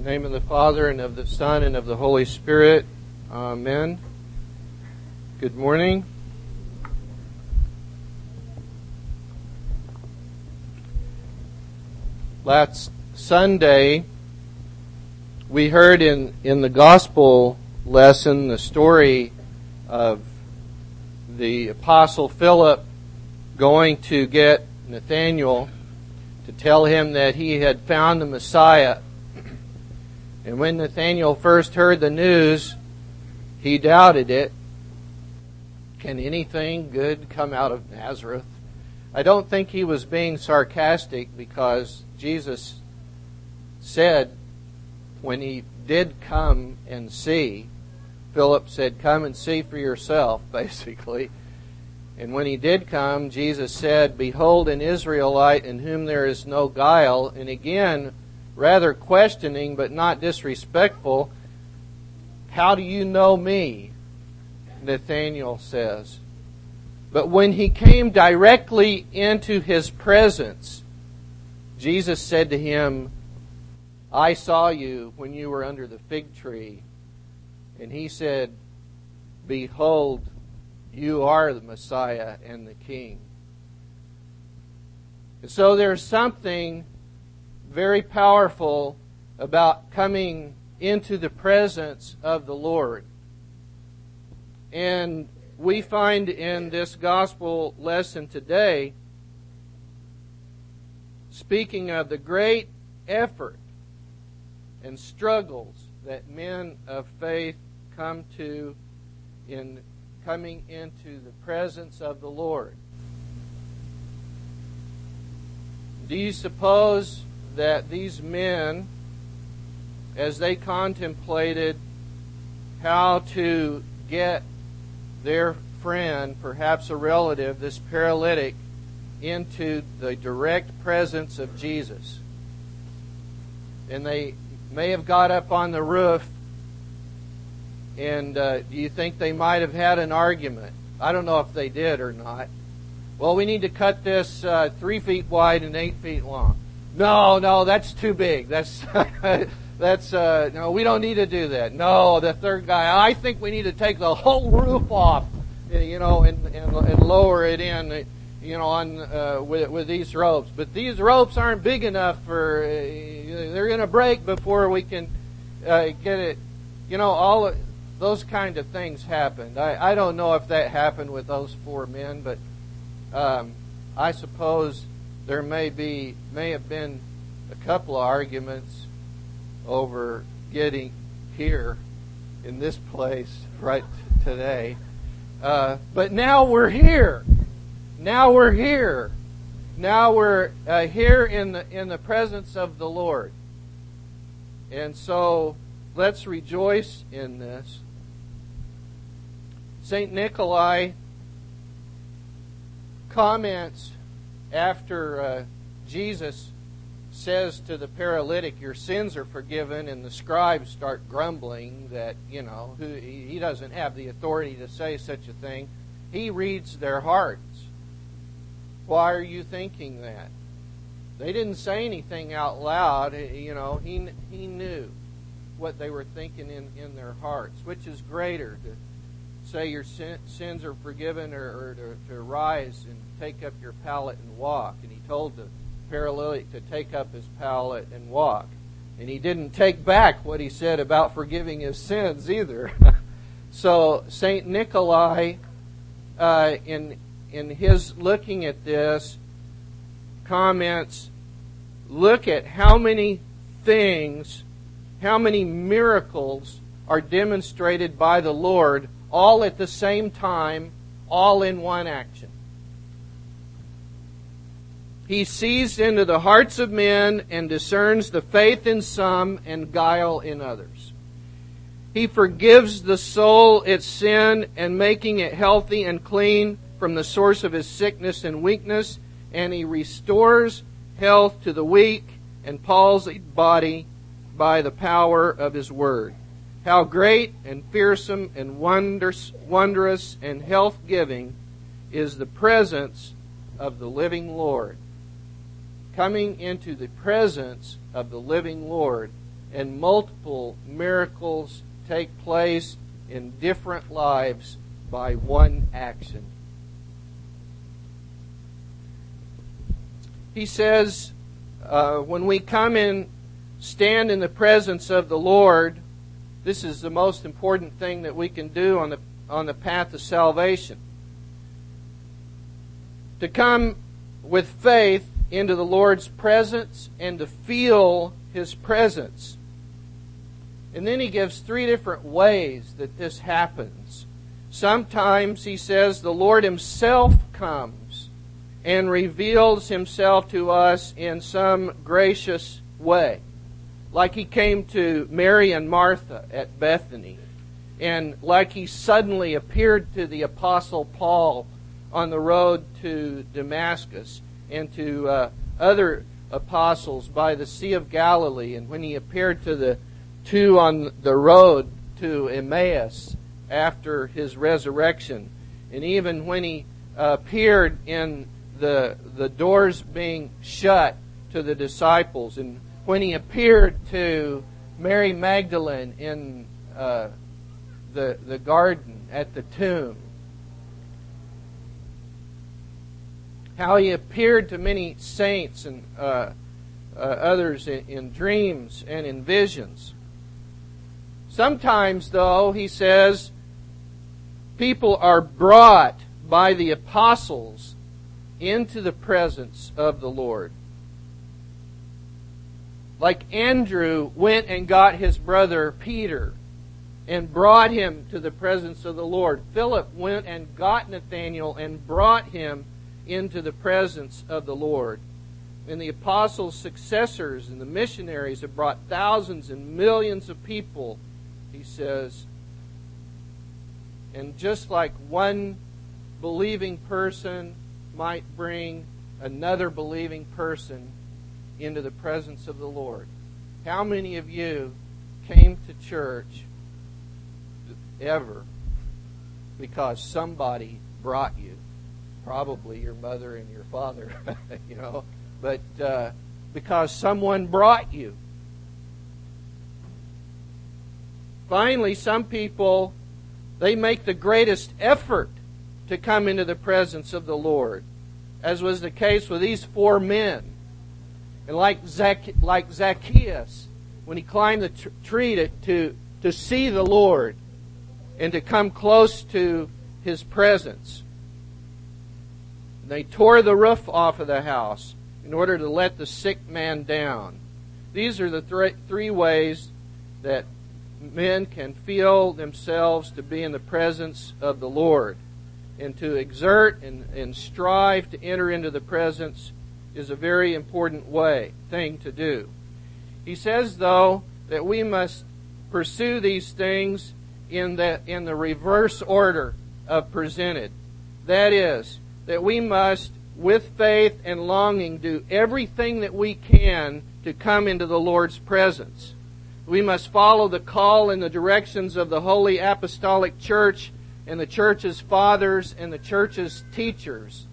In the name of the Father, and of the Son, and of the Holy Spirit. Amen. Good morning. Last Sunday, we heard in, in the gospel lesson the story of the apostle Philip going to get Nathanael to tell him that he had found the Messiah. And when Nathanael first heard the news, he doubted it. Can anything good come out of Nazareth? I don't think he was being sarcastic because Jesus said when he did come and see, Philip said, Come and see for yourself, basically. And when he did come, Jesus said, Behold, an Israelite in whom there is no guile. And again, rather questioning but not disrespectful, How do you know me? Nathanael says. But when he came directly into his presence, Jesus said to him, I saw you when you were under the fig tree. And he said, Behold, you are the Messiah and the King. And so there's something very powerful about coming into the presence of the Lord. And we find in this gospel lesson today, speaking of the great effort and struggles that men of faith come to in coming into the presence of the Lord. Do you suppose that these men, as they contemplated how to get their friend, perhaps a relative, this paralytic, into the direct presence of Jesus. And they may have got up on the roof, and uh, do you think they might have had an argument? I don't know if they did or not. Well, we need to cut this uh, three feet wide and eight feet long. No, no, that's too big. That's that's uh, no, we don't need to do that. No, the third guy. I think we need to take the whole roof off, you know, and and, and lower it in, you know, on uh, with with these ropes. But these ropes aren't big enough for. Uh, they're going to break before we can uh, get it. You know, all those kind of things happened. I I don't know if that happened with those four men, but um, I suppose there may be may have been a couple of arguments over getting here in this place right today. Uh, but now we're here. Now we're here. Now we're uh, here in the in the presence of the Lord. And so let's rejoice in this. Saint Nikolai comments after uh, Jesus says to the paralytic, Your sins are forgiven, and the scribes start grumbling that, you know, he doesn't have the authority to say such a thing, he reads their hearts. Why are you thinking that? They didn't say anything out loud, you know, he, he knew what they were thinking in, in their hearts. Which is greater, to say your sin, sins are forgiven or, or to, to rise and take up your pallet and walk? And he told the paralytic to take up his pallet and walk. And he didn't take back what he said about forgiving his sins either. so Saint Nikolai, uh, in in his looking at this, comments, look at how many things, how many miracles are demonstrated by the Lord all at the same time, all in one action. He sees into the hearts of men and discerns the faith in some and guile in others. He forgives the soul its sin and making it healthy and clean from the source of his sickness and weakness, and he restores health to the weak and palsied body by the power of his word. How great and fearsome and wondrous, wondrous and health giving is the presence of the living Lord coming into the presence of the living Lord and multiple miracles take place in different lives by one action. He says, uh, when we come and stand in the presence of the Lord, this is the most important thing that we can do on the, on the path of salvation. To come with faith into the Lord's presence and to feel His presence. And then he gives three different ways that this happens. Sometimes he says the Lord himself comes and reveals himself to us in some gracious way. Like he came to Mary and Martha at Bethany. And like he suddenly appeared to the apostle Paul on the road to Damascus and to uh, other apostles by the Sea of Galilee. And when he appeared to the two on the road to Emmaus after his resurrection. And even when he appeared in the, the doors being shut to the disciples, and when he appeared to Mary Magdalene in uh, the, the garden at the tomb, how he appeared to many saints and uh, uh, others in, in dreams and in visions. Sometimes, though, he says, people are brought by the apostles into the presence of the Lord. Like Andrew went and got his brother Peter and brought him to the presence of the Lord. Philip went and got Nathanael and brought him into the presence of the Lord. And the apostles' successors and the missionaries have brought thousands and millions of people he says, and just like one believing person might bring another believing person into the presence of the Lord, how many of you came to church ever because somebody brought you? Probably your mother and your father, you know, but uh, because someone brought you. Finally, some people, they make the greatest effort to come into the presence of the Lord, as was the case with these four men. And like, Zac- like Zacchaeus, when he climbed the tr- tree to, to, to see the Lord and to come close to his presence. They tore the roof off of the house in order to let the sick man down. These are the th- three ways that men can feel themselves to be in the presence of the Lord. And to exert and, and strive to enter into the presence is a very important way, thing to do. He says, though, that we must pursue these things in the, in the reverse order of presented. That is, that we must, with faith and longing, do everything that we can to come into the Lord's presence. We must follow the call and the directions of the Holy Apostolic Church and the church's fathers and the church's teachers.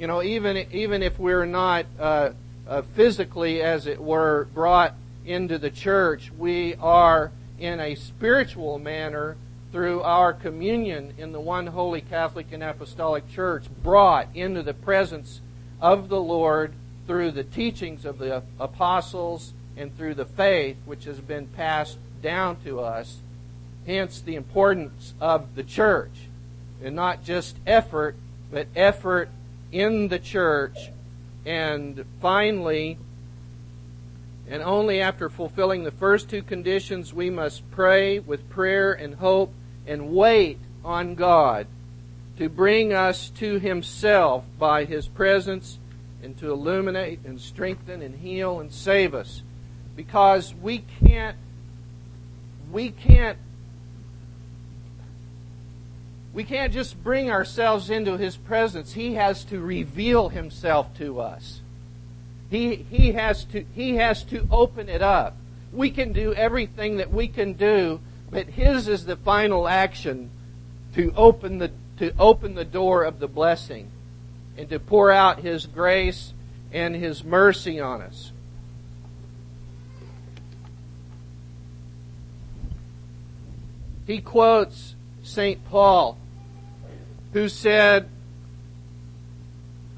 You know, even even if we're not uh, uh, physically, as it were, brought into the church, we are in a spiritual manner through our communion in the one holy Catholic and Apostolic Church, brought into the presence of the Lord through the teachings of the apostles and through the faith which has been passed down to us. Hence the importance of the church. And not just effort, but effort in the church. And finally, and only after fulfilling the first two conditions, we must pray with prayer and hope and wait on God to bring us to Himself by His presence and to illuminate and strengthen and heal and save us. Because we can't we can't we can't just bring ourselves into his presence. He has to reveal himself to us. He he has to he has to open it up. We can do everything that we can do but his is the final action to open the to open the door of the blessing and to pour out his grace and his mercy on us He quotes St. Paul, who said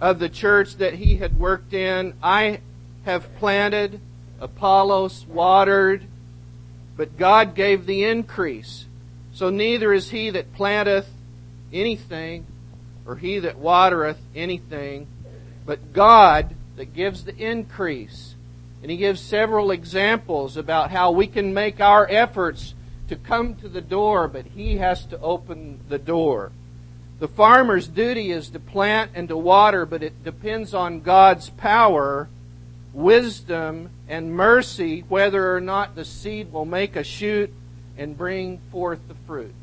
of the church that he had worked in, I have planted, Apollos watered, but God gave the increase. So neither is he that planteth anything, or he that watereth anything, but God that gives the increase. And he gives several examples about how we can make our efforts to come to the door, but he has to open the door. The farmer's duty is to plant and to water, but it depends on God's power, wisdom, and mercy whether or not the seed will make a shoot and bring forth the fruit.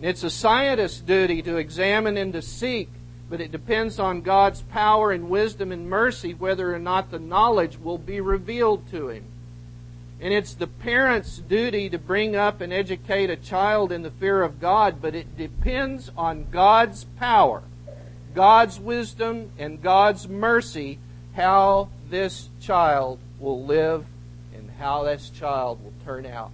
It's a scientist's duty to examine and to seek but it depends on God's power and wisdom and mercy whether or not the knowledge will be revealed to him. And it's the parent's duty to bring up and educate a child in the fear of God, but it depends on God's power, God's wisdom, and God's mercy how this child will live and how this child will turn out.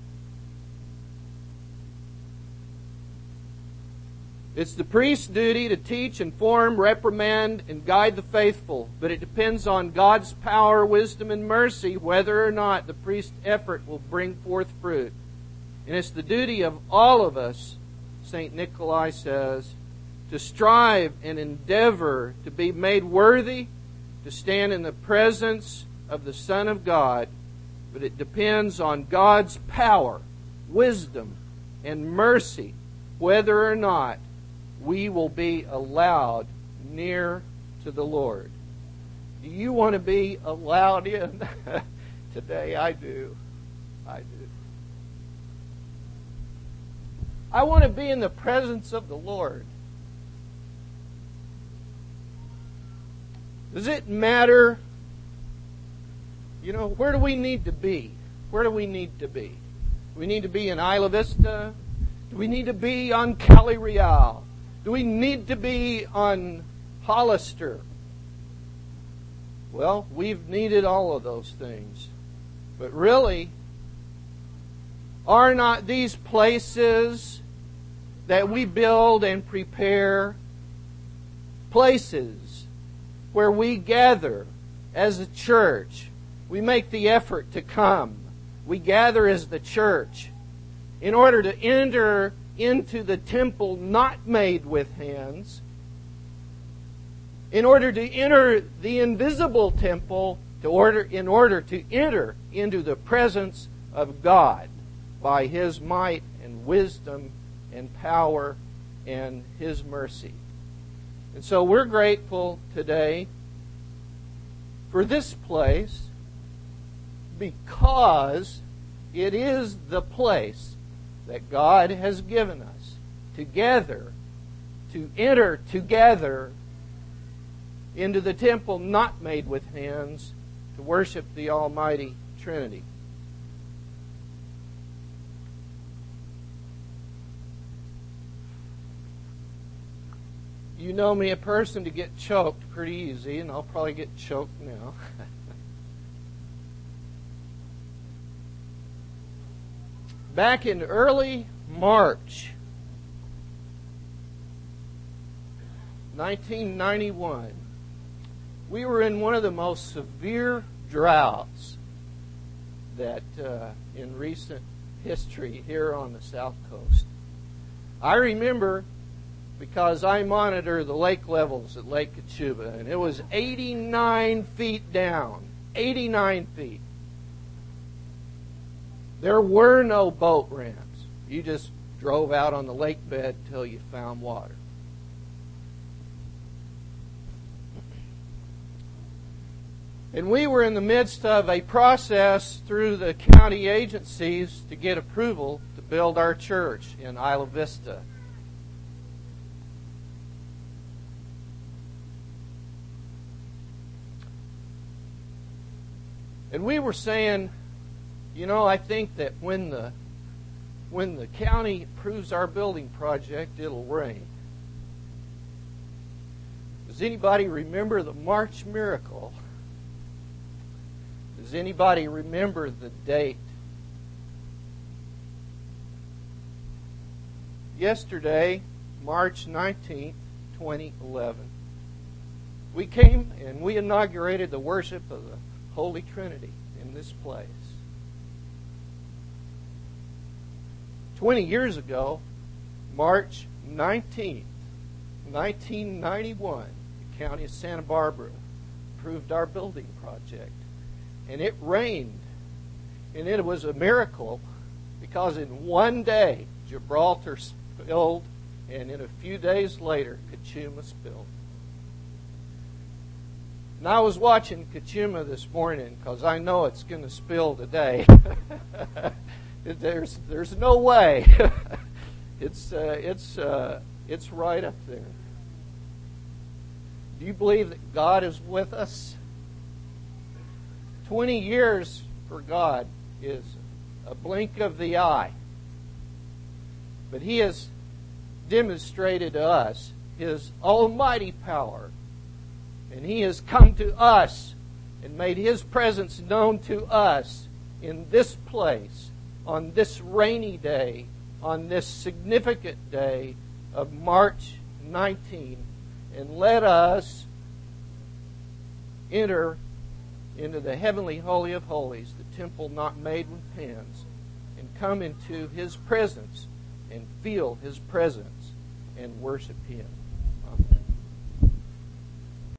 It's the priest's duty to teach, inform, reprimand, and guide the faithful, but it depends on God's power, wisdom, and mercy whether or not the priest's effort will bring forth fruit. And it's the duty of all of us, St. Nikolai says, to strive and endeavor to be made worthy to stand in the presence of the Son of God, but it depends on God's power, wisdom, and mercy whether or not we will be allowed near to the Lord. Do you want to be allowed in? Today I do. I do. I want to be in the presence of the Lord. Does it matter? You know, where do we need to be? Where do we need to be? Do we need to be in Isla Vista? Do we need to be on Calle Real? Do we need to be on Hollister? Well, we've needed all of those things. But really, are not these places that we build and prepare places where we gather as a church? We make the effort to come. We gather as the church in order to enter into the temple not made with hands, in order to enter the invisible temple, to order, in order to enter into the presence of God by His might and wisdom and power and His mercy. And so we're grateful today for this place because it is the place that God has given us together to enter together into the temple not made with hands to worship the Almighty Trinity. You know me a person to get choked pretty easy, and I'll probably get choked now. back in early March 1991, we were in one of the most severe droughts that uh, in recent history here on the South Coast. I remember because I monitor the lake levels at Lake Cachuma, and it was 89 feet down. 89 feet. There were no boat ramps. You just drove out on the lake bed till you found water. And we were in the midst of a process through the county agencies to get approval to build our church in Isla Vista. And we were saying, you know, I think that when the when the county approves our building project, it'll rain. Does anybody remember the March miracle? Does anybody remember the date? yesterday, March 19th, 2011, we came and we inaugurated the worship of the Holy Trinity in this place. 20 years ago, March 19th, 1991, the county of Santa Barbara approved our building project. And it rained. And it was a miracle because in one day, Gibraltar spilled, and in a few days later, Cachuma spilled. And I was watching Cachuma this morning because I know it's going to spill today. there's there's no way. it's uh, it's uh, it's right up there. Do you believe that God is with us? Twenty years for God is a blink of the eye. But He has demonstrated to us His almighty power. And He has come to us and made His presence known to us in this place on this rainy day, on this significant day of March 19, and let us enter into the heavenly holy of holies, the temple not made with hands, and come into his presence and feel his presence and worship him.